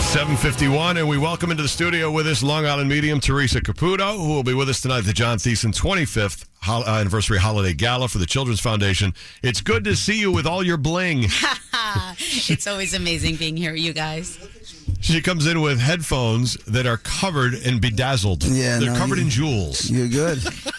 It's 751, and we welcome into the studio with us Long Island medium Theresa Caputo, who will be with us tonight at the John Theissen 25th hol- uh, anniversary holiday gala for the Children's Foundation. It's good to see you with all your bling. it's always amazing being here, you guys. She comes in with headphones that are covered and bedazzled. Yeah, They're no, covered you- in jewels. You're good.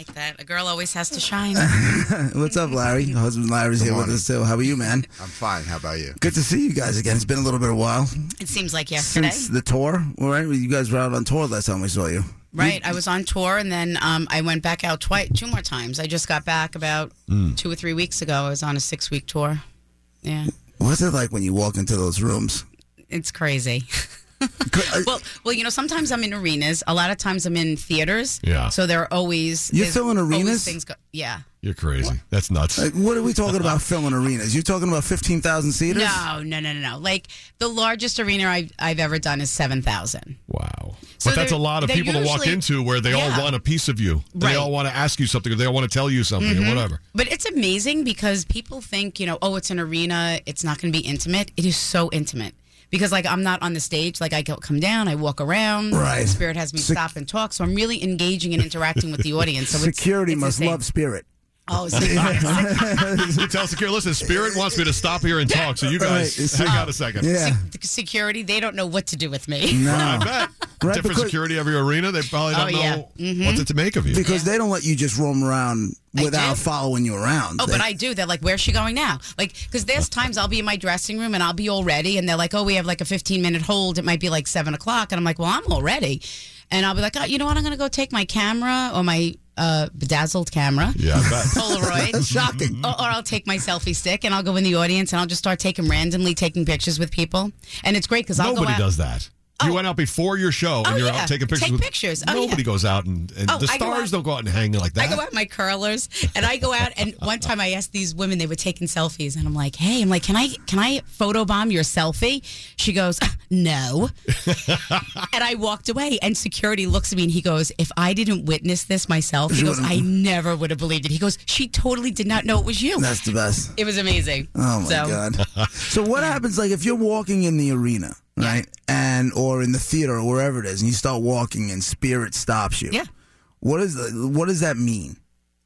I like that. A girl always has to shine. What's up, Larry? Your husband Larry's here with us too. How are you, man? I'm fine. How about you? Good to see you guys again. It's been a little bit of a while It seems like yesterday. since the tour. All right, you guys were out on tour last time we saw you. Right. I was on tour and then um, I went back out twice, two more times. I just got back about two or three weeks ago. I was on a six week tour. Yeah. What's it like when you walk into those rooms? It's crazy. well, well, you know, sometimes I'm in arenas. A lot of times I'm in theaters. Yeah. So there are always You're there's filling arenas? Things go, yeah. You're crazy. That's nuts. Like, what are we talking about filling arenas? You're talking about 15,000 seaters? No, no, no, no, no. Like the largest arena I've, I've ever done is seven thousand. Wow. So but that's a lot of they're people to walk into where they all want a piece of you. They Right. Mm-hmm. all want to ask you something or they all want to tell you something or whatever. But it's amazing because people think, you know, oh, it's an arena, it's not going to be intimate. It is so intimate. Because like I'm not on the stage, like I come down, I walk around. Right. Spirit has me stop and talk, so I'm really engaging and interacting with the audience. So Security it's the must love Spirit. Oh, so, You tell security, listen, Spirit wants me to stop here and talk, so you guys Right, it's- hang out a second. Yeah. the security, they don't know what to do with me. No. I bet. Right, Different because- security every arena, they probably don't Oh, yeah. know what mm-hmm. to make of you. Because they don't let you just roam around without following you around. Oh, They- but I do. They're like, "Where's she going now?" Like, because there's times I'll be in my dressing room and I'll be all ready, and they're like, "Oh, we have like a 15 minute hold. It might be like seven o'clock," and I'm like, "Well, I'm all ready," and I'll be like, oh, "You know what? I'm gonna go take my camera or my uh, bedazzled camera, Yeah, I bet. Polaroid, Shocking. or, or I'll take my selfie stick and I'll go in the audience and I'll just start taking randomly taking pictures with people, and it's great because I'll go Nobody does that. You Oh. went out before your show and Oh, you're yeah. out taking pictures. Take with, pictures. Oh, Nobody yeah. goes out and, and Oh, the I go stars out- don't go out and hang like that. I go out in my curlers and I go out and one time I asked these women they were taking selfies and I'm like, "Hey, I'm like, can I can I photobomb your selfie?" She goes, uh, "No." and I walked away and security looks at me and he goes, "If I didn't witness this myself, he goes, I never would have believed it." He goes, "She totally did not know it was you." That's the best. It was amazing. Oh my So- god! So what happens like if you're walking in the arena, right, and or in the theater or wherever it is, and you start walking and spirit stops you? Yeah. What is the, what does that mean?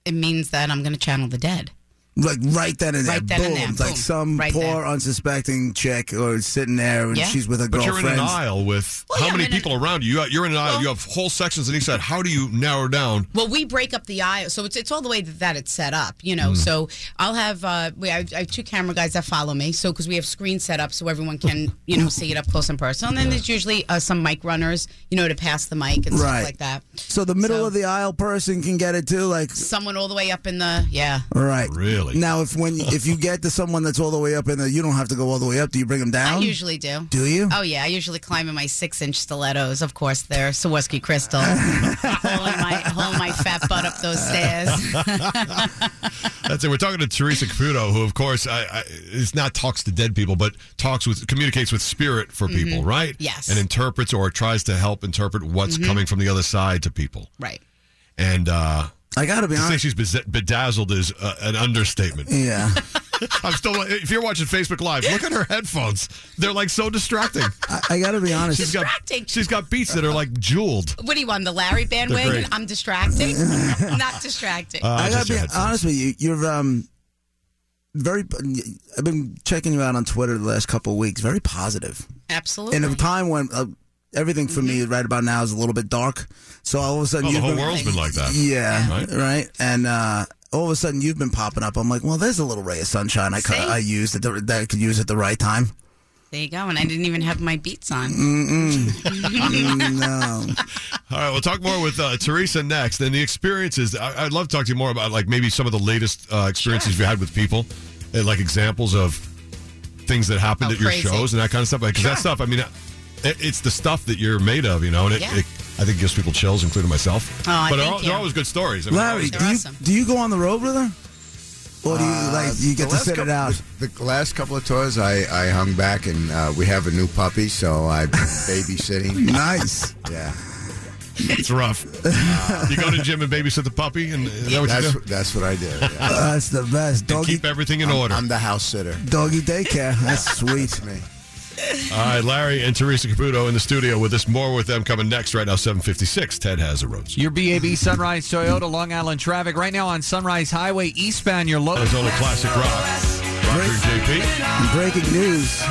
It means that I'm going to channel the dead. Like right then and there, Right then boom! and there, It's like boom. some Right poor there. unsuspecting chick or sitting there and Yeah. she's with her But you're in an aisle with Well, how yeah, many I'm in people an- around you? You- You're in an aisle. You have whole sections on each side. How do you narrow down? Well, we break up the aisle, so it's it's all the way that, that it's set up, you know. Mm. So I'll have uh, we I have, I have two camera guys that follow me, so because we have screens set up so everyone can you know see it up close and personal. And then there's usually uh, some mic runners, you know, to pass the mic and Right. stuff like that. So the middle So- of the aisle person can get it too, like Someone all the way up in the yeah. right. Really? Now, if when if you get to someone that's all the way up in there, you don't have to go all the way up. Do you bring them down? I usually do. Do you? Oh yeah, I usually climb in my six-inch stilettos. Of course, they're Swarovski crystal, holding my holding my fat butt up those stairs. That's it. We're talking to Theresa Caputo, who, of course, I, I, is not talks to dead people, but talks with, communicates with spirit for people, right? Mm-hmm. Yes. And interprets or tries to help interpret what's Mm-hmm. coming from the other side to people. right. And uh, I gotta be to say honest. she's bez- bedazzled is uh, an understatement. Yeah, I'm still. If you're watching Facebook Live, look at her headphones. They're like so distracting. I, I gotta be honest. She's got Distracting. she's got beats that are like jeweled. What do you want, the Larry great. bandwagon? I'm distracting. Not distracting. Uh, I gotta be honest with you. You're um very. I've been checking you out on Twitter the last couple of weeks. Very positive. Absolutely. In a time when uh, everything for me right about now is a little bit dark, so all of a sudden Oh, the you've whole been, world's been like that. Yeah, Right. right. And uh, all of a sudden you've been popping up. I'm like, well, there's a little ray of sunshine I could, I used at the, that I could use at the right time. there you go. And I didn't even have my beats on. No. All right, we'll talk more with uh, Theresa next. And the experiences, I- I'd love to talk to you more about like maybe some of the latest uh, experiences you had with people, and like examples of things that happened Oh, at your crazy. shows and that kind of stuff. Because that stuff, I mean, it, it's the stuff that you're made of, you know, and it, Yeah. it I think gives people chills, including myself. Oh, but they're, thank all, they're always good stories. I mean, Larry, always- do you awesome. do you go on the road with her, or do you like you get Uh, to last sit it out? The last couple of tours, I, I hung back, and uh, we have a new puppy, so I'm babysitting. Nice. Yeah, it's rough. you go to the gym and babysit the puppy, and is that what you that's do? that's what I do. Yeah. That's the best. And Doggy keep everything in order. I'm the house sitter. doggy daycare. That's sweet. Me. All right, Larry and Theresa Caputo in the studio with us. More with them coming next. Right now, 756. Ted has a roads. Your BAB Sunrise Toyota Long Island traffic right now on Sunrise Highway eastbound. Your low. Arizona Classic Rock. Roger and JP. Breaking news: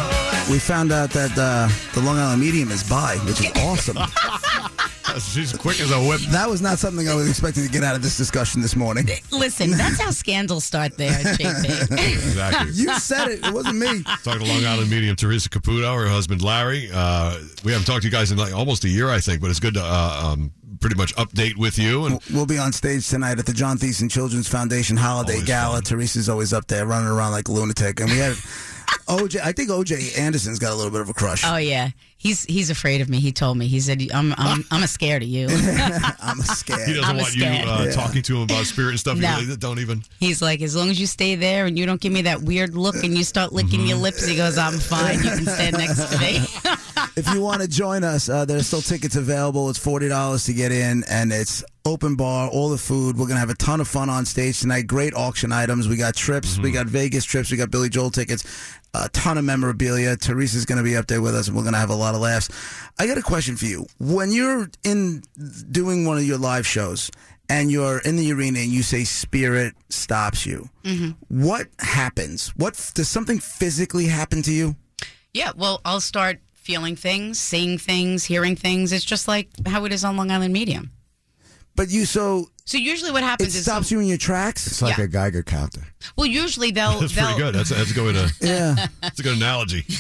we found out that uh, the Long Island Medium is by, which is awesome. She's quick as a whip. that was not something I was expecting to get out of this discussion this morning. Listen, that's how scandals start there, JP. Exactly. You said it; it wasn't me. Talking to Long Island medium Theresa Caputo, her husband Larry. Uh, we haven't talked to you guys in like almost a year, I think, but it's good to uh, um, pretty much update with you. And We'll be on stage tonight at the John Theissen Children's Foundation Holiday Always Gala. fun. Theresa's always up there running around like a lunatic, and we had OJ. I think OJ Anderson's got a little bit of a crush. Oh yeah, he's he's afraid of me. He told me. He said, "I'm I'm I'm scared of you." I'm scared. he doesn't I'm want you uh, Yeah. talking to him about spirit and stuff. No. He really- don't even. He's like, as long as you stay there and you don't give me that weird look and you start licking your lips, he goes, I'm fine. You can stand next to me. if you want to join us, uh, there's still tickets available. It's forty dollars to get in, and it's open bar, all the food. We're gonna have a ton of fun on stage tonight. Great auction items. We got trips. We mm-hmm. got Vegas trips. We got Billy Joel tickets. A ton of memorabilia. Theresa's gonna be up there with us, and we're gonna have a lot of laughs. I got a question for you. When you're in doing one of your live shows. And you're in the arena and you say spirit stops you. Mm-hmm. What happens? What does something physically happen to you? yeah, well, I'll start feeling things, seeing things, hearing things. It's just like how it is on Long Island Medium. But you so so usually what happens it is stops you in your tracks. It's like yeah. a Geiger counter. Well, usually they'll. That's they'll, pretty good. That's, that's going good to, uh, yeah. That's a good analogy.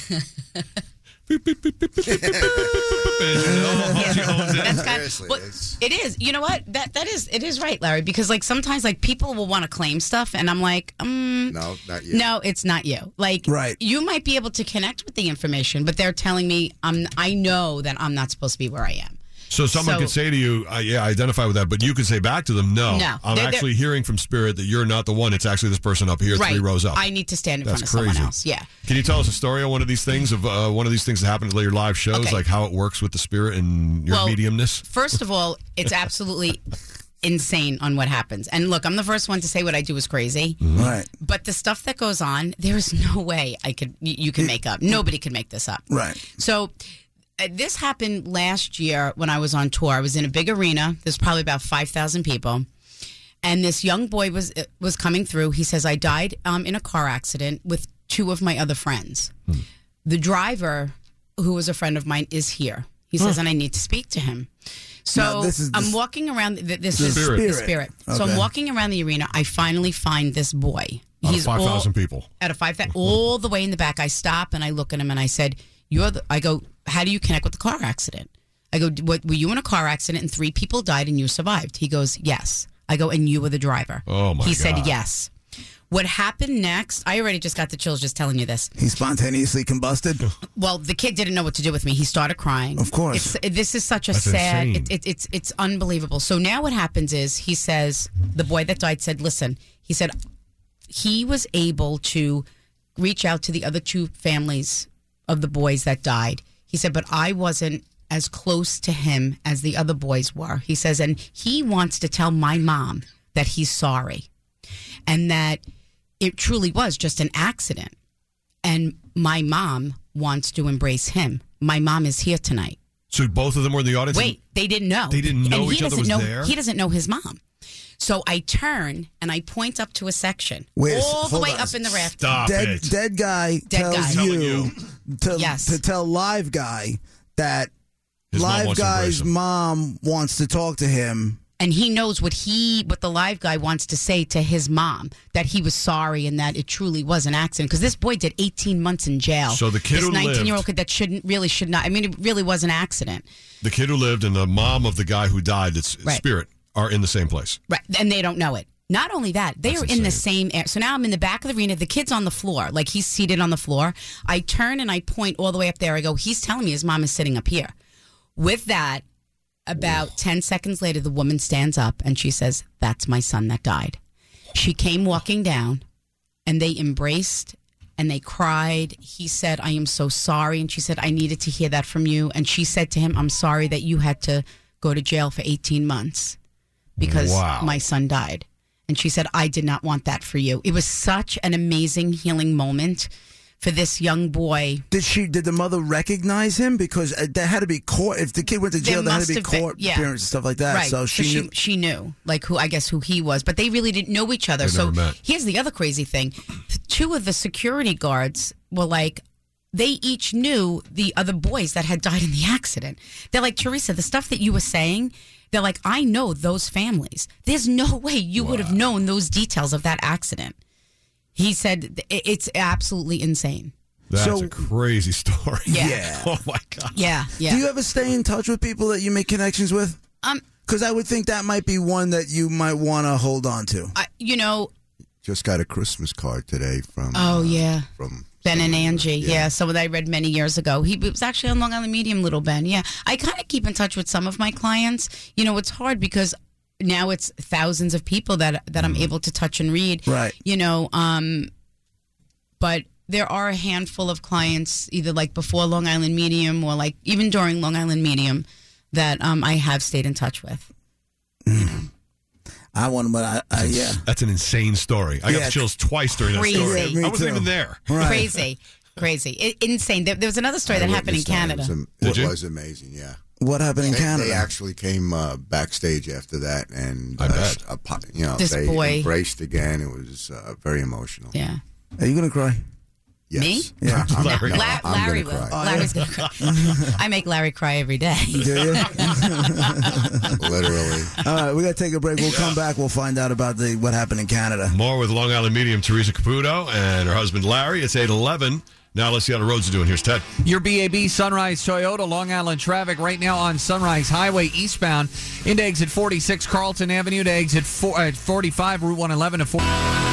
It is. You know what? That that is it is right, Larry. Because like sometimes like people will want to claim stuff, and I'm like, um, no, not you. No, it's not you. Like, right? You might be able to connect with the information, but they're telling me, um, I know that I'm not supposed to be where I am. So someone So- could say to you, uh, "Yeah, I identify with that," but you could say back to them, "No, No. I'm They're- they're- actually hearing from spirit that you're not the one. It's actually this person up here, right. three rows up." I need to stand in That's front of crazy. someone else. Yeah. Can you tell us a story on one of these things of uh, one of these things that happened at your live shows, Okay. like how it works with the spirit and your Well, mediumness? First of all, it's absolutely insane on what happens. And look, I'm the first one to say what I do is crazy. Right. But the stuff that goes on, there is no way I could you, you can make up. Nobody can make this up. Right. So this happened last year when I was on tour. I was in a big arena. There's probably about five thousand people, and this young boy was uh, was coming through. He says, "I died um, in a car accident with two of my other friends. The driver, who was a friend of mine, is here." He says, "and I need to speak to him." So Now, this is the I'm walking around. th- This the is spirit. the spirit. So I'm walking around the arena. I finally find this boy. Out of five thousand people. out of five thousand, all the way in the back. I stop and I look at him and I said, "You're." The, I go, "How do you connect with the car accident?" I go, "What were you in a car accident and three people died and you survived?" He goes, "Yes." I go, "And you were the driver." Oh, my He said, "Yes." What happened next? I already just got the chills just telling you this. He spontaneously combusted. Well, the kid didn't know what to do with me. He started crying. Of course. It's, this is such a That's sad. insane. It, it, it's it's unbelievable. So now what happens is he says the boy that died said, "Listen," he said, he was able to reach out to the other two families of the boys that died. He said, but I wasn't as close to him as the other boys were. He says, and he wants to tell my mom that he's sorry and that it truly was just an accident. And my mom wants to embrace him. My mom is here tonight. So both of them were in the audience. Wait, they didn't know. They didn't know and he each other doesn't was know, there? He doesn't know his mom. So I turn and I point up to a section, Wait, all the way on. up in the raft. Stop Dead it. dead guy Dead tells guy. You, to Yes. to tell live guy that His live wants guy's mom wants to talk to him. and he knows what he what the live guy wants to say to his mom that he was sorry and that it truly was an accident because this boy did 18 months in jail So the kid this who 19 year old kid that shouldn't really should not i mean it really was an accident The kid who lived and the mom of the guy who died, that's Right. spirit, are in the same place. right and they don't know it not only that they That's are in the same air so now i'm in the back of the arena the kid's on the floor like he's seated on the floor i turn and i point all the way up there i go he's telling me his mom is sitting up here with that about 10 seconds later the woman stands up and she says that's my son that died she came walking down and they embraced and they cried. He said, I am so sorry. And she said, I needed to hear that from you. And she said to him, I'm sorry that you had to go to jail for 18 months because Wow. my son died. And she said, I did not want that for you. It was such an amazing healing moment for this young boy. Did she? Did the mother recognize him? Because uh, there had to be court. If the kid went to jail, there, had to be have been- court yeah. appearance and stuff like that. Right. So she knew. she knew like who I guess who he was, but they really didn't know each other. They so never met. here's the other crazy thing: two of the security guards were like. They each knew the other boys that had died in the accident. They're like, Theresa, the stuff that you were saying, they're like, I know those families. There's no way you would have known those details of that accident. He said it's absolutely insane. That's So- a crazy story. Yeah. Yeah. Oh my god. Yeah, yeah. Do you ever stay in touch with people that you make connections with? um, Because I would think that might be one that you might want to hold on to. I, you know, Just got a Christmas card today from. oh uh, yeah. From Ben and Angie, yeah. someone that I read many years ago. He was actually on Long Island Medium, Little Ben. Yeah, I kind of keep in touch with some of my clients. You know, it's hard because now it's thousands of people that that I'm able to touch and read. Right. You know, um, but there are a handful of clients, either like before Long Island Medium or like even during Long Island Medium, that um, I have stayed in touch with. I want, but I, I yeah. That's an insane story. I got Yeah. the chills twice during that story. Me I wasn't too. even there. Right. Crazy, crazy, I- insane. There, there was another story that happened in. Canada. It was, am- Did it was amazing. Yeah. What happened in They, Canada? they actually came uh, backstage after that, and I uh, bet. a you know This they boy- embraced again. It was uh, very emotional. yeah. Are you gonna cry? Yes. Me? Yeah. I'm, Larry. no, La- I'm Larry gonna will. cry. Larry's gonna cry. I make Larry cry every day. Do you? Literally. All right, we gotta take a break. We'll come back. We'll find out about the what happened in Canada. More with Long Island medium Theresa Caputo and her husband Larry. It's 811. Now let's see how the roads are doing. Here's Ted. Your BAB Sunrise Toyota Long Island traffic right now on Sunrise Highway eastbound into exit 46 Carlton Avenue to exit four, uh, 45 Route 111 to 4.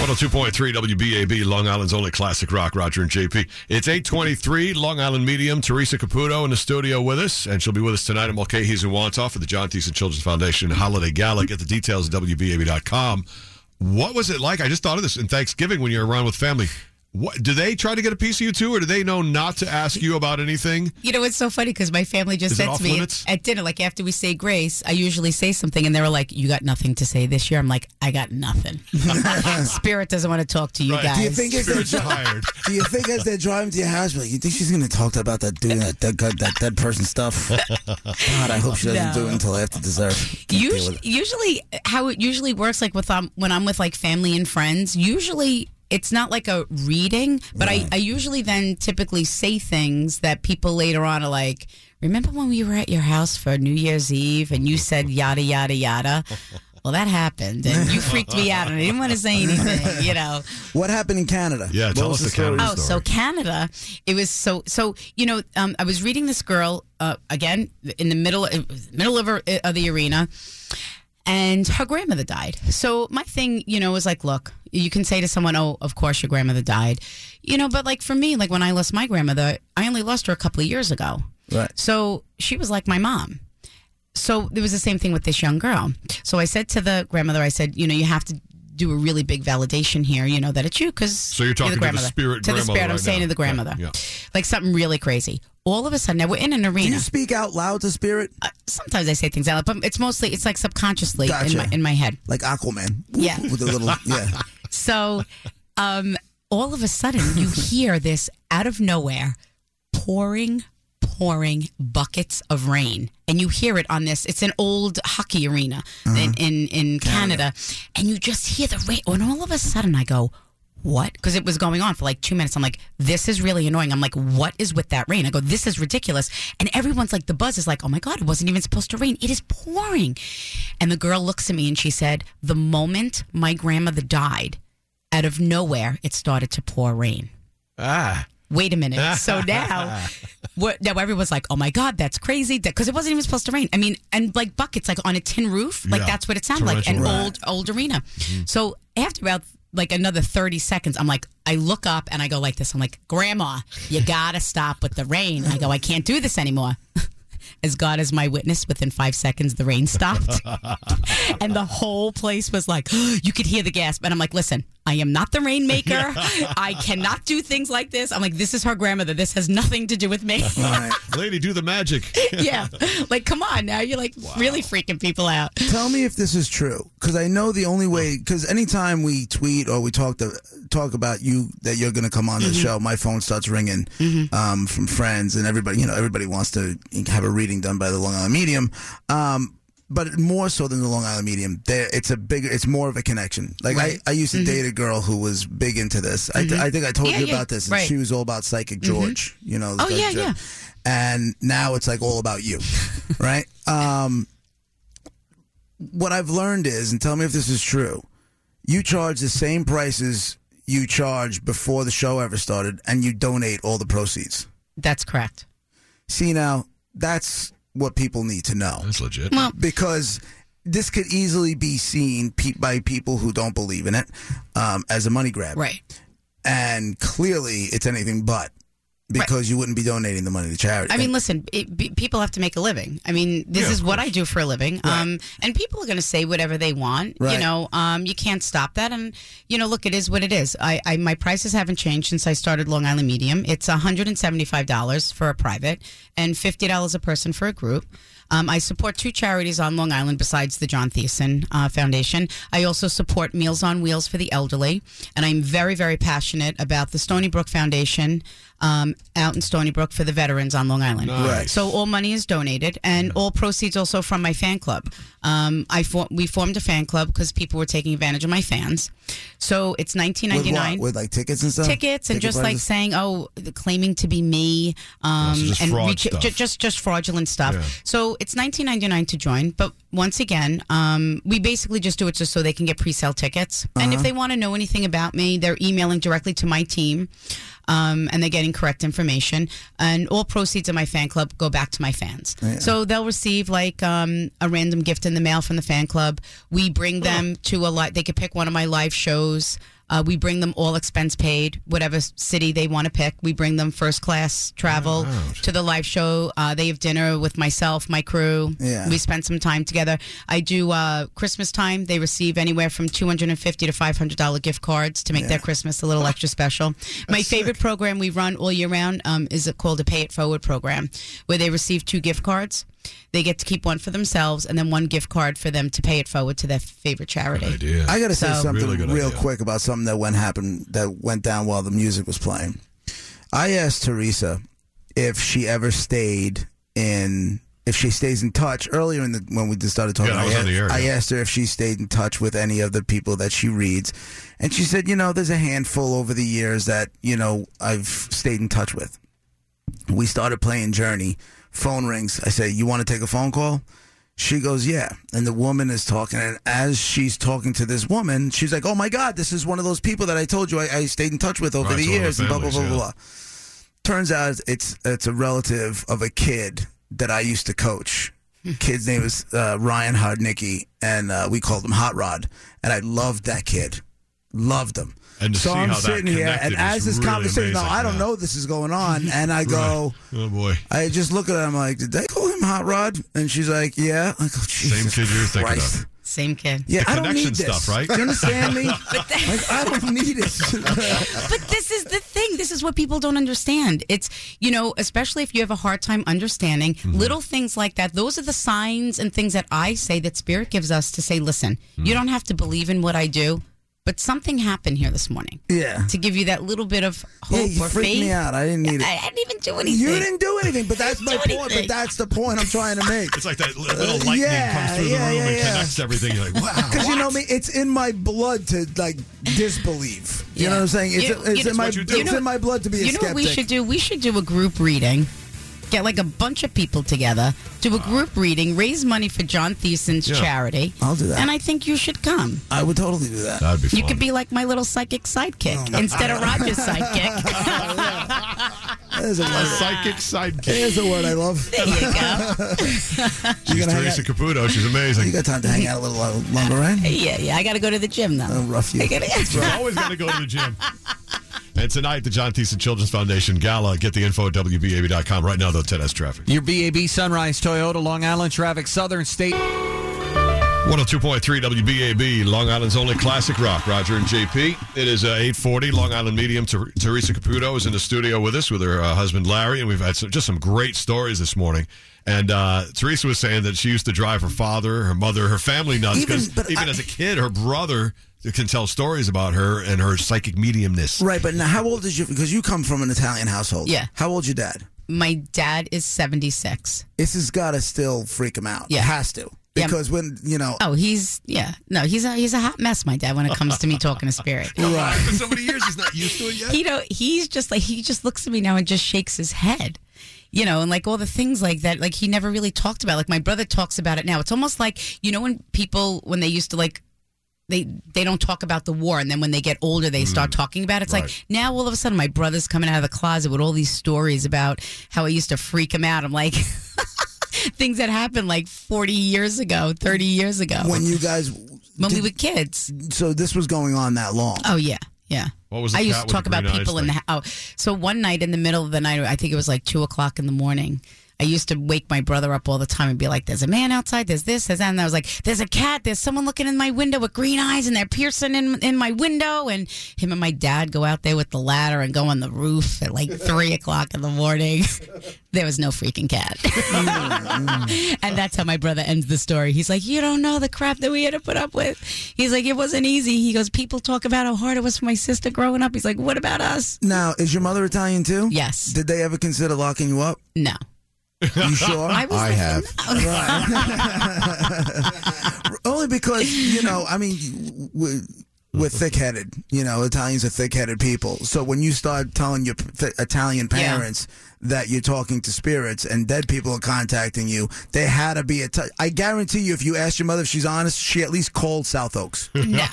102.3 WBAB, Long Island's only classic rock, Roger and JP. It's 823, Long Island Medium, Theresa Caputo in the studio with us, and she'll be with us tonight at Mulcahy's in Wantagh for the John Theissen Children's Foundation Holiday Gala. Get the details at WBAB.com. What was it like? I just thought of this in Thanksgiving when you're around with family. What do they try to get a piece of you too, or do they know not to ask you about anything? You know, it's so funny because my family just Is said to me limits? at dinner, like after we say grace, I usually say something, and they were like, "You got nothing to say this year." I'm like, "I got nothing." Spirit doesn't want to talk to you Right. guys. Do you think as they're, tired. do you think as they're driving to your house, like, you think she's gonna talk about that dude, that dead, guy- that dead person stuff? God, I hope she doesn't do it until after dessert. Can't usually, usually, how it usually works, like with um, when I'm with like family and friends, usually it's not like a reading, but I, I usually then typically say things that people later on are like, "Remember when we were at your house for New Year's Eve and you said yada yada yada." Well, that happened, and you freaked me out, and I didn't want to say anything. You know. What happened in Canada? Yeah, What tell was us the Canada Oh, so. Canada, it was so so. You know, um, I was reading this girl uh, again in the middle it was the middle of, her, of the arena, and her grandmother died. So my thing, you know, was like, look, you can say to someone, "Oh, of course your grandmother died," you know, but like for me, like when I lost my grandmother, I only lost her a couple of years ago. Right. So she was like my mom. So it was the same thing with this young girl. So I said to the grandmother, I said, you know, you have to do a really big validation here, you know, that it's you because So you're talking to the spirit to the spirit. I'm right saying now. to the grandmother, Yeah, yeah. like something really crazy. All of a sudden, now we're in an arena. Do you speak out loud to spirit Uh, sometimes I say things out, loud, but it's mostly it's like subconsciously in my in my head. like Aquaman? Yeah. with a little yeah. So, um, all of a sudden, you hear this out of nowhere pouring, pouring buckets of rain. And you hear it on this, it's an old hockey arena in, in, in Canada. And you just hear the rain. And all of a sudden, I go, what? Because it was going on for like two minutes. I'm like, this is really annoying. I'm like, what is with that rain? I go, this is ridiculous. And everyone's like, the buzz is like, oh my God, it wasn't even supposed to rain. It is pouring. And the girl looks at me and she said, the moment my grandmother died, out of nowhere, it started to pour rain. Ah. Wait a minute. So now, what, now everyone's like, "Oh my god, that's crazy!" Because it wasn't even supposed to rain. I mean, and like buckets, like on a tin roof, like Yeah. that's what it sounded like, an old old arena. So after about like another thirty seconds, I'm like, I look up and I go like this. I'm like, "Grandma, you gotta stop with the rain." I go, "I can't do this anymore." As God is my witness, within five seconds the rain stopped, and the whole place was like, you could hear the gasp. And I'm like, listen, I am not the rainmaker. I cannot do things like this. I'm like, this is her grandmother. This has nothing to do with me. All right. Lady, do the magic. yeah. Like, come on now. You're like really freaking people out. Tell me if this is true, because I know the only way. Because anytime we tweet or we talk to talk about you that you're going to come on the Mm-hmm. show, my phone starts ringing um, from friends and everybody. You know, everybody wants to have a reading done by the Long Island Medium. Um, but more so than the Long Island Medium, there it's a bigger, it's more of a connection. Like Right. I, I used to mm-hmm. date a girl who was big into this. I, th- mm-hmm. I think I told Yeah, you yeah, about this, and right. she was all about Psychic mm-hmm. George. You know, Oh, yeah, George. yeah. And now it's like all about you, right? Um, what I've learned is, and tell me if this is true, you charge the same prices you charge before the show ever started, and you donate all the proceeds. That's correct. See, now that's what people need to know That's legit. Well, because this could easily be seen pe- by people who don't believe in it um, as a money grab, right. and clearly it's anything but because you wouldn't be donating the money to charity. I mean, listen, it, be, people have to make a living. I mean, this Yeah, is what I do for a living. Um, and people are going to say whatever they want. You know, um, you can't stop that. And, you know, look, it is what it is. I, I My prices haven't changed since I started Long Island Medium. It's $175 for a private and $50 a person for a group. Um, I support two charities on Long Island besides the John Theissen uh, Foundation. I also support Meals on Wheels for the elderly, and I'm very, very passionate about the Stony Brook Foundation um, out in Stony Brook for the veterans on Long Island. Nice. Right. So all money is donated, and all proceeds also from my fan club. Um, I for, we formed a fan club because people were taking advantage of my fans. So it's 1999 with like tickets and stuff, tickets and Ticket just like saying, oh, claiming to be me, um, so just and fraud reach- stuff. ju- just just fraudulent stuff. Yeah. So it's 19.99 to join, but once again, um, we basically just do it just so they can get pre-sale tickets. And Uh-huh. if they want to know anything about me, they're emailing directly to my team. Um, and they're getting correct information, and all proceeds of my fan club go back to my fans. So they'll receive like um, a random gift in the mail from the fan club. We bring them to a li- They could pick one of my live shows. Uh, we bring them all expense paid, whatever city they want to pick. We bring them first class travel to the live show. Uh, they have dinner with myself, my crew. Yeah. We spend some time together. I do uh, Christmas time. They receive anywhere from two hundred and fifty to five hundred dollar gift cards to make their Christmas a little extra special. My favorite program we run all year round um, is called a Pay It Forward program, where they receive two gift cards. They get to keep one for themselves and then one gift card for them to pay it forward to their favorite charity. idea. I got to say So- something Really good real idea. quick about something that went happened that went down while the music was playing. I asked Theresa if she ever stayed in if she stays in touch earlier in the when we just started talking. Yeah, I was I, on the air, I yeah. asked her if she stayed in touch with any of the people that she reads, and she said, you know, there's a handful over the years that you know I've stayed in touch with. We started playing Journey. Phone rings. I say, "You want to take a phone call?" She goes, "Yeah." And the woman is talking, and as she's talking to this woman, she's like, "Oh my God, this is one of those people that I told you I, I stayed in touch with over Right, the it's one the years." and blah blah blah families, blah. blah. Turns out it's it's a relative of a kid that I used to coach. Kid's name is uh, Ryan Hardnicki, and uh, we called him Hot Rod. And I loved that kid, loved him. And to so see I'm how that sitting here, and as this really conversation, now I don't yeah. know this is going on, and I go. Oh boy. I just look at her. I'm like, did they call him Hot Rod? And she's like, yeah. I go, Jesus kid you're thinking Christ. of. Same kid. Yeah, The I don't connection need this. stuff, right? Do you understand me? like, I don't need it. but this is the thing. This is what people don't understand. It's, you know, especially if you have a hard time understanding Mm-hmm. little things like that. Those are the signs and things that I say that Spirit gives us to say, listen, Mm. you don't have to believe in what I do, but something happened here this morning yeah. to give you that little bit of hope Yeah, you or freaked faith. me out. I didn't need it. I, I didn't even do anything. You didn't do anything, but that's my do point. But that's the point I'm trying to make. It's like that little uh, lightning yeah, comes through yeah, the room yeah, and yeah. connects everything. You're like, wow. Because you know me, it's in my blood to like disbelieve. You know what I'm saying? It's, You- it's you- in my you it's in my blood to be a You know skeptic. what we should do? We should do a group reading. Get like a bunch of people together, do a group reading, raise money for John Theissen's Yeah. charity. I'll do that. And I think you should come. I would totally do that. That'd be fun. You could be like my little psychic sidekick Oh, instead of Roger's sidekick. There's a a word. psychic sidekick. There's a word I love. there you go. She's gonna hang Theresa Caputo. She's amazing. You got time to hang out a little uh, longer, right? Yeah, yeah. I got to go to the gym though. Oh, rough you. I gotta- She's always got to go to the gym. And tonight, the John Theissen Children's Foundation Gala. Get the info at WBAB.com. Right now, though, Ted has traffic. Your BAB Sunrise Toyota Long Island traffic, Southern State. 102.3 WBAB, Long Island's only classic rock. Roger and JP. It is uh, 840. Long Island medium Ter- Theresa Caputo is in the studio with us with her uh, husband Larry, and we've had some, just some great stories this morning. And uh, Theresa was saying that she used to drive her father, her mother, her family nuts Even- because but even I- as a kid, her brother can tell stories about her and her psychic mediumness. Right, but now how old is you? Because you come from an Italian household. Yeah. How old's your dad? My dad is 76. This has got to still freak him out. Yeah. It has to. Yeah. Because when, you know, Oh, he's yeah. No, he's a he's a hot mess, my dad, when it comes to me talking to spirit. right. For so many years, he's not used to it yet. He know he's just like he just looks at me now and just shakes his head. You know, and like all the things like that, like he never really talked about. Like my brother talks about it now. It's almost like you know when people when they used to like they they don't talk about the war and then when they get older they start mm. talking about it. It's Right. like now all of a sudden my brother's coming out of the closet with all these stories about how I used to freak him out. I'm like things that happened like 40 years ago, 30 years ago when you guys, when we were kids. so this was going on that long. Oh yeah, yeah. What was the I used to talk about people in the house. oh. So one night in the middle of the night, I think it was like two o'clock in the morning. I used to wake my brother up all the time and be like, "There's a man outside. There's this. There's that." And I was like, "There's a cat. There's someone looking in my window with green eyes, and they're piercing in in my window." And him and my dad go out there with the ladder and go on the roof at like three o'clock in the morning. there was no freaking cat. and that's how my brother ends the story. He's like, You don't know the crap that we had to put up with. He's like, It wasn't easy. He goes, People talk about how hard it was for my sister growing up. He's like, What about us? Now, is your mother Italian too? Yes. Did they ever consider locking you up? No. You sure? I was I have. "No." Only because you know, I mean, we're, we're thick-headed. You know, Italians are thick-headed people. So when you start telling your th- Italian Yeah. Parents that you're talking to spirits and dead people are contacting you, They had to be a. T- I guarantee you, if you ask your mother if she's honest, she at least called South Oaks No.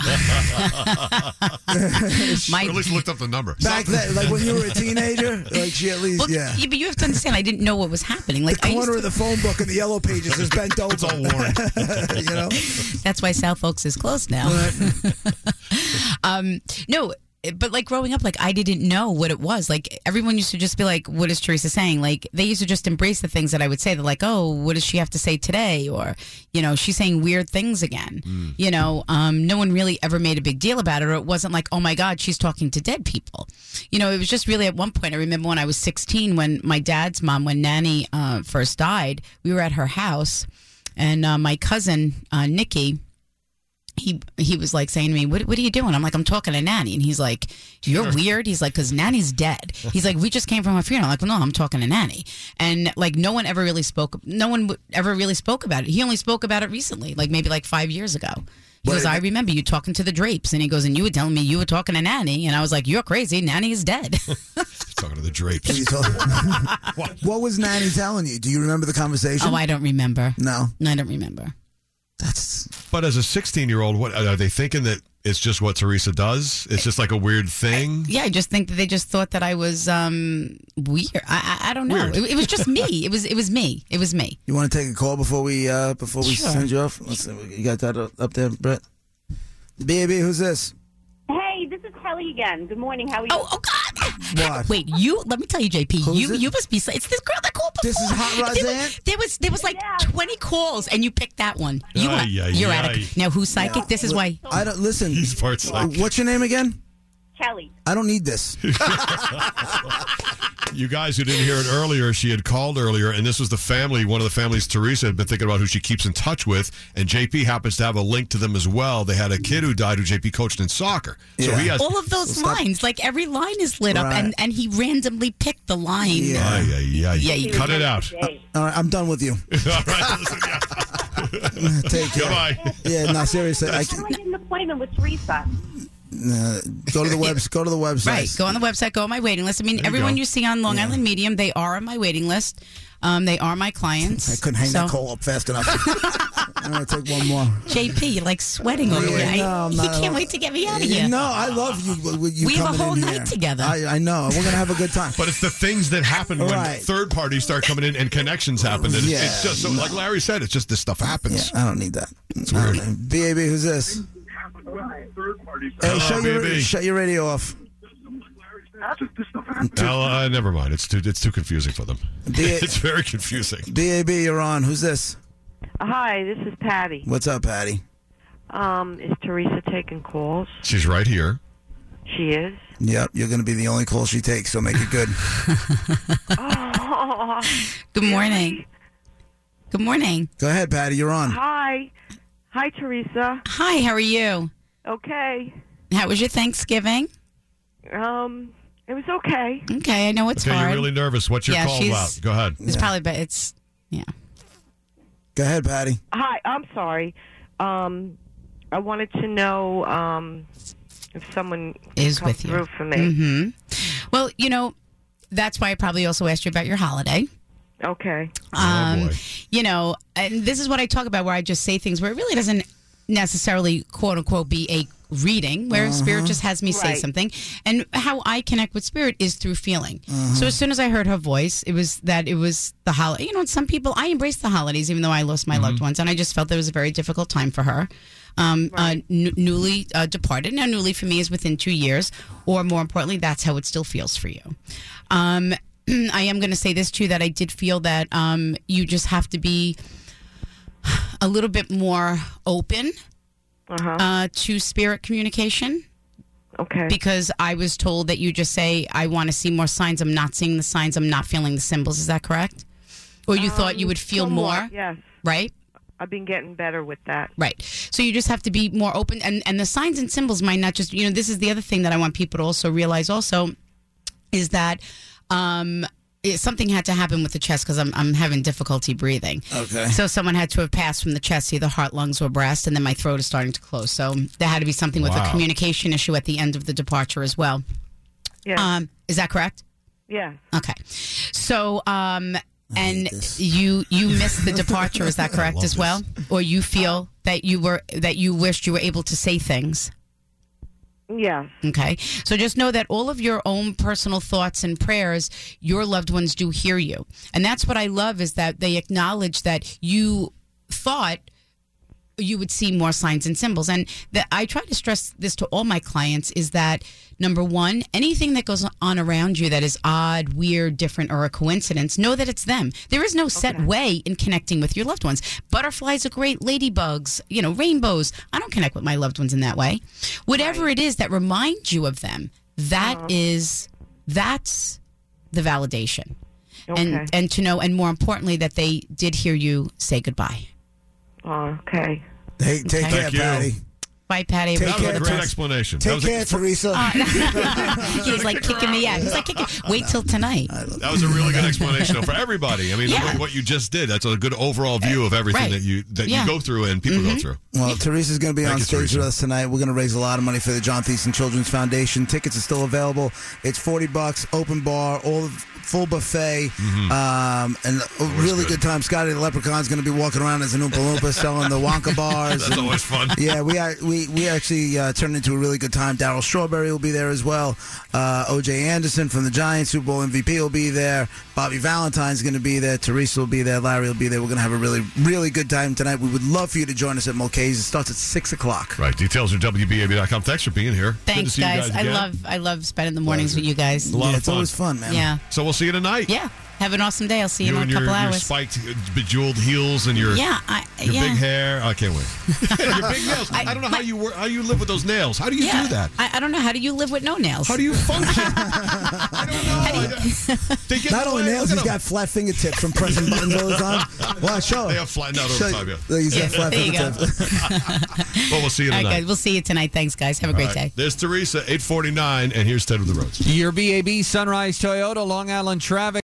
my, Or at least looked up the number. back then. Like when you were a teenager, like she at least well, yeah. but you have to understand, I didn't know what was happening. Like, The I corner to- of the phone book and the yellow pages is bent over. It's all worn. you know. That's why South Oaks is closed now. um, no, but like growing up, like I didn't know what it was. Like everyone used to just be like, "What is Theresa saying?" Like they used to just embrace the things that I would say. They're like, "Oh, what does she have to say today?" Or, you know, she's saying weird things again. You know, um, no one really ever made a big deal about it, or it wasn't like, "Oh my God, she's talking to dead people." You know, it was just really at one point. I remember when I was 16, when my dad's mom, when Nanny uh, first died, we were at her house, and uh, my cousin uh, Nikki he he was like saying to me, "What what are you doing?" I'm like, "I'm talking to Nanny," and he's like, "You're weird." He's like, "Cause Nanny's dead." He's like, "We just came from a funeral." I'm like, well, "No, I'm talking to Nanny," and like no one ever really spoke. No one ever really spoke about it. He only spoke about it recently, like maybe like five years ago. He goes, "I remember you talking to the drapes," and he goes, "And you were telling me you were talking to Nanny," and I was like, "You're crazy. Nanny is dead." Talking to the drapes. You told- what was Nanny telling you? Do you remember the conversation? oh, I don't remember. no. I don't remember. That's But as a 16 year old, what are they thinking that it's just what Theresa does? It's just like a weird thing. Yeah, I just think that they just thought that I was um, weird. I, I I don't know. It, it was just me. It was it was me. It was me. you want to take a call before we uh before we Sure. send you off? Let's you got that up up there, Brett. Baby, who's this? Hey, this is Kelly again. Good morning. How are you? Oh, oh God! What? Wait, you? Let me tell you, JP. Who's you it? you must be. It's this girl that called before. This is Hot There was- There was there was like Yeah. twenty calls, and you picked that one. You Ay, are, ay, you're ay. at it. Now, who's psychic? This is why. I don't listen. He's part uh, psychic. What's your name again? Kelly. I don't need this. You guys who didn't hear it earlier, she had called earlier, and this was the family, one of the families Theresa had been thinking about who she keeps in touch with, and JP happens to have a link to them as well. They had a kid who died who JP coached in soccer. So Yeah. he has. All of those stop- lines, like every line is lit up, Right. and and he randomly picked the line. Yeah. Ay, ay, ay. Yeah, you- Cut it out. Today. All right, I'm done with you. All right, listen, yeah. Take care. Goodbye. Yeah, no, seriously. I How can, do an appointment with Theresa? Uh, go to the web. Go to the website. Right. Go on the website. Go on my waiting list. I mean, you everyone go. you see on Long Island Medium, they are on my waiting list. Um, they are my clients. I couldn't hang So- that call up fast enough. I'm gonna take one more. JP, you're like sweating over Yeah, here. no, I, I'm he not- can't wait to get me out of here. No, I love you. You We have a coming whole in night here. together. I, I know. We're gonna have a good time. But it's the things that happen when third parties start coming in and connections happen. That it's, Yeah. it's just so, like Larry said, it's just this stuff happens. Yeah, happens. I don't need that. It's weird. BAB, who's this? Hey, Hello, shut, your, BAB. shut your radio off. Well, uh, never mind. It's too it's too confusing for them. B- it's very confusing. DAB, you're on. Who's this? Hi, this is Patty. What's up, Patty? Um, is Theresa taking calls? She's right here. She is. Yep, you're going to be the only call she takes, so make it good. Oh, Good morning. Good morning. Go ahead, Patty. You're on. hi. Hi, Theresa. Hi, how are you? Okay. How was your Thanksgiving? Um, it was okay. Okay, I know it's Okay, hard. you're really nervous. What's your Yeah, call she's- about? Go ahead. it's probably, but it's yeah. Go ahead, Patty. Hi, I'm sorry. Um, I wanted to know um if someone Is come with you. for me. hmm Well, you know, that's why I probably also asked you about your holiday. Okay. Um, boy. you know, and this is what I talk about where I just say things where it really doesn't necessarily quote unquote be a reading where spirit just has me say Right. something. And how i connect with spirit is through feeling. So as soon as i heard her voice it was that it was the holiday you know some people i embrace the holidays even though i lost my loved ones and i just felt that was a very difficult time for her. Um, uh, n- newly uh, departed. Now newly for me is within two years or more importantly that's how it still feels for you. Um, i am going to say this too that i did feel that um, you just have to be a little bit more open Uh-huh. uh, to spirit communication Okay. because I was told that you just say, I want to see more signs. I'm not seeing the signs. I'm not feeling the symbols. Is that correct? Or you thought you would feel more, Somewhat, Yes. right? I've been getting better with that. Right. So you just have to be more open. And, and the signs and symbols might not just, you know, this is the other thing that I want people to also realize also is that um, something had to happen with the chest because I'm, I'm having difficulty breathing. Okay. So someone had to have passed from the chest, either heart, lungs, or breast, and then my throat is starting to close. So there had to be something with Wow. a communication issue at the end of the departure as well. Yes. Um, is that correct? Yeah. Okay. So, um, and you you missed the departure. Is that correct as well, or you feel that you were that you wished you were able to say things? Yes. Okay. So just know that all of your own personal thoughts and prayers, your loved ones do hear you. And that's what I love is that they acknowledge that you thought you would see more signs and symbols. And that I try to stress this to all my clients is that number one, anything that goes on around you that is odd, weird, different, or a coincidence, know that it's them. There is no set way in connecting with your loved ones. Butterflies are great, ladybugs, you know, rainbows. I don't connect with my loved ones in that way. Whatever it is that reminds you of them, that uh-huh. is that's the validation. Okay. And and to know and more importantly that they did hear you say goodbye. Oh, okay. Hey, take Okay. care, Thank you. Patty. Bye, Patty. Take That was a great Tess. explanation. That Take was a- care, Theresa. He's like kicking me out. He's like kicking. Wait till tonight. That was a really good explanation though, for everybody. I mean, Yeah. what, what you just did, that's a good overall view of everything Right. that you that Yeah. Mm-hmm. you go through and people go through. Well, Theresa's going to be Thank on stage Theresa. with us tonight. We're going to raise a lot of money for the John Theissen Children's Foundation. Tickets are still available. It's forty bucks, open bar, all full buffet, um, and a really good. good time. Scotty the Leprechaun's going to be walking around as an Oompa Loompa selling the Wonka bars. That's and- always fun. yeah, we are, we we actually uh, turned into a really good time. Darryl Strawberry will be there as well. Uh, OJ Anderson from the Giants, Super Bowl MVP, will be there. Bobby Valentine's going to be there. Theresa will be there. Larry will be there. We're going to have a really really good time tonight. We would love for you to join us at Mulcahy's. It starts at six o'clock. Right. Details are WBAB.com. Thanks for being here. Good to Thanks, see you guys. guys I love I love spending the mornings with you guys. A lot yeah, of it's always fun, man. Yeah, So we'll see you tonight. yeah. Have an awesome day. I'll see you, You in and a your, couple your hours. spiked, uh, bejeweled heels and your yeah, I, your yeah. big hair. I can't wait. your big nails. I, I- don't know my- how you work, how you live with those nails. How do you yeah. do that? I, I don't know. How do you live with no nails? How do you function? I don't know. They get Not only nails, Look he's at got flat fingertips from pressing buttons all the time. Well, show. They have flattened out Show- over time. Yeah. He's got flat there you go. fingertips. Well, we'll see you All right, tonight. guys. We'll see you tonight. Thanks, guys. Have a great All right. day. There's Theresa, 849, and here's Ted of the roads. Your BAB Sunrise Toyota Long Island traffic.